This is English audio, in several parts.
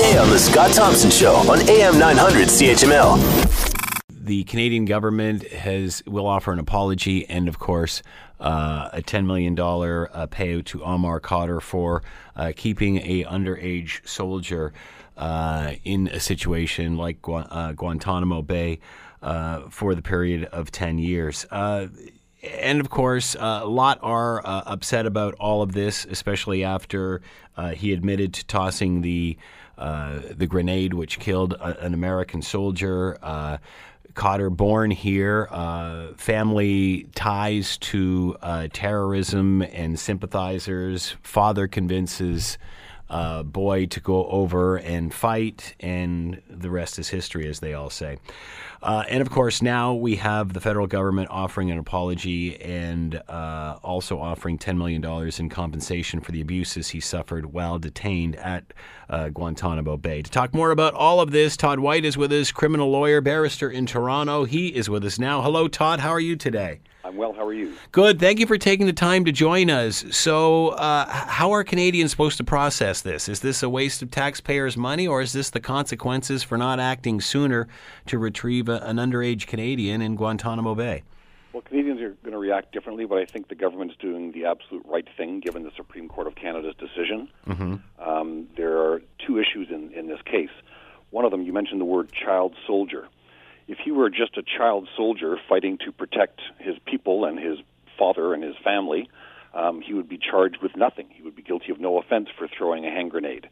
weekday on The Scott Thompson Show on AM 900 CHML. The Canadian government has will offer an apology and, of course, uh, a $10 million uh, payout to Omar Khadr for uh, keeping a underage soldier uh, in a situation like Gu- uh, Guantanamo Bay uh, for the period of 10 years. And of course, uh, a lot are uh, upset about all of this, especially after uh, he admitted to tossing the uh, the grenade which killed a, an American soldier. Uh, Khadr, born here, uh, family ties to terrorism and sympathizers. Father convinces uh, boy to go over and fight, and the rest is history, as they all say. Uh, and of course, now we have the federal government offering an apology and uh, also offering $10 million in compensation for the abuses he suffered while detained at uh, Guantanamo Bay. To talk more about all of this, Todd White is with us, criminal lawyer, barrister in Toronto. He is with us now. Hello, Todd. How are you today? I'm well. How are you? Good. Thank you for taking the time to join us. So, uh, how are Canadians supposed to process this? Is this a waste of taxpayers' money, or is this the consequences for not acting sooner to retrieve a, an underage Canadian in Guantanamo Bay? Well, Canadians are going to react differently, but I think the government is doing the absolute right thing given the Supreme Court of Canada's decision. Mm-hmm. Um, there are two issues in, in this case. One of them, you mentioned the word child soldier. If he were just a child soldier fighting to protect his people and his father and his family, um, he would be charged with nothing. He would be guilty of no offense for throwing a hand grenade.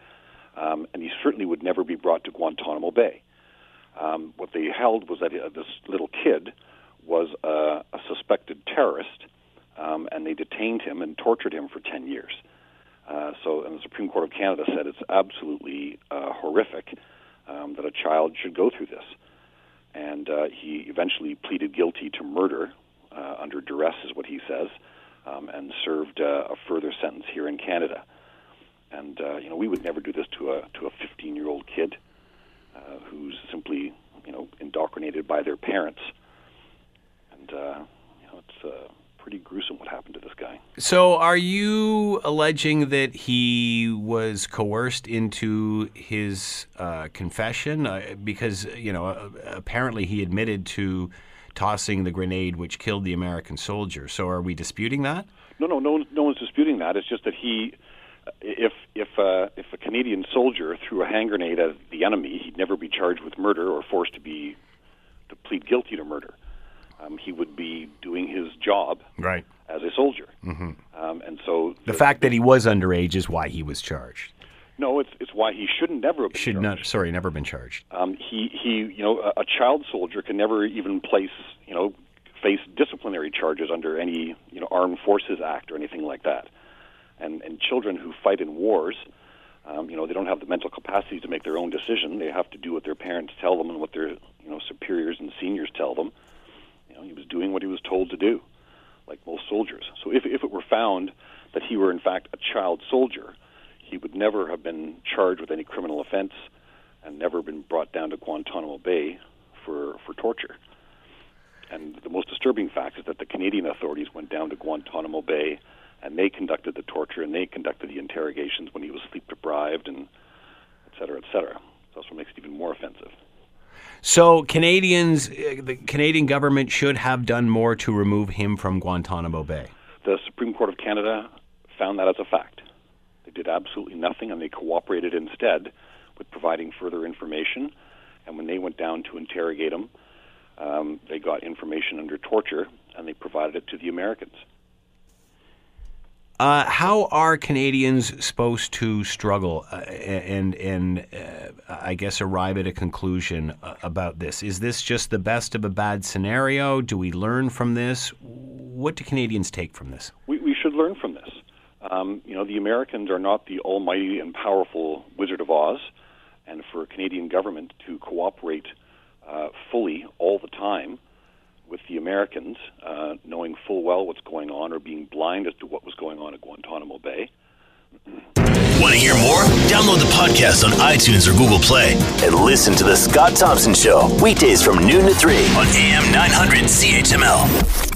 Um, and he certainly would never be brought to Guantanamo Bay. Um, what they held was that uh, this little kid was a, a suspected terrorist, um, and they detained him and tortured him for 10 years. Uh, so, and the Supreme Court of Canada said it's absolutely uh, horrific um, that a child should go through this. And uh, he eventually pleaded guilty to murder uh, under duress, is what he says, um, and served uh, a further sentence here in Canada. And uh, you know, we would never do this to a to a 15 year old kid uh, who's simply you know indoctrinated by their parents. And uh, you know, it's uh, pretty gruesome what happened to this guy. So, are you alleging that he was coerced into his uh, confession? Uh, because, you know, uh, apparently he admitted to tossing the grenade which killed the American soldier. So, are we disputing that? No, no, no, no one's disputing that. It's just that he, if if uh, if a Canadian soldier threw a hand grenade at the enemy, he'd never be charged with murder or forced to be to plead guilty to murder. Um, he would be doing his job Right. as a soldier. Mm-hmm. Um, and so The fact that he was underage is why he was charged. no, it's it's why he shouldn't never have been Should charged. not, sorry, never been charged. Um, he he you know a, a child soldier can never even place you know face disciplinary charges under any you know Armed Forces Act or anything like that. And and children who fight in wars, um, you know they don't have the mental capacity to make their own decision. They have to do what their parents tell them and what their you know superiors and seniors tell them. You know he was doing what he was told to do, soldiers. So if if it were found that he were in fact a child soldier, he would never have been charged with any criminal offense and never been brought down to Guantanamo Bay for, for torture. And the most disturbing fact is that the Canadian authorities went down to Guantanamo Bay and they conducted the torture and they conducted the interrogations when he was sleep deprived and et cetera, et cetera. That's what makes it even more offensive. So, Canadians, uh, the Canadian government should have done more to remove him from Guantanamo Bay. The Supreme Court of Canada found that as a fact. They did absolutely nothing and they cooperated instead with providing further information. And when they went down to interrogate him, um, they got information under torture and they provided it to the Americans. Uh, how are Canadians supposed to struggle uh, and and uh, I guess arrive at a conclusion uh, about this? Is this just the best of a bad scenario? Do we learn from this? What do Canadians take from this? We, we should learn from this. Um, you know, the Americans are not the almighty and powerful Wizard of Oz, and for a Canadian government to cooperate uh, fully all the time with the Americans, uh, knowing full well what's going on or being blind as to what was going on at Guantanamo Bay. Want to hear more? Download the podcast on iTunes or Google Play and listen to The Scott Thompson Show weekdays from noon to 3 on AM 900 CHML.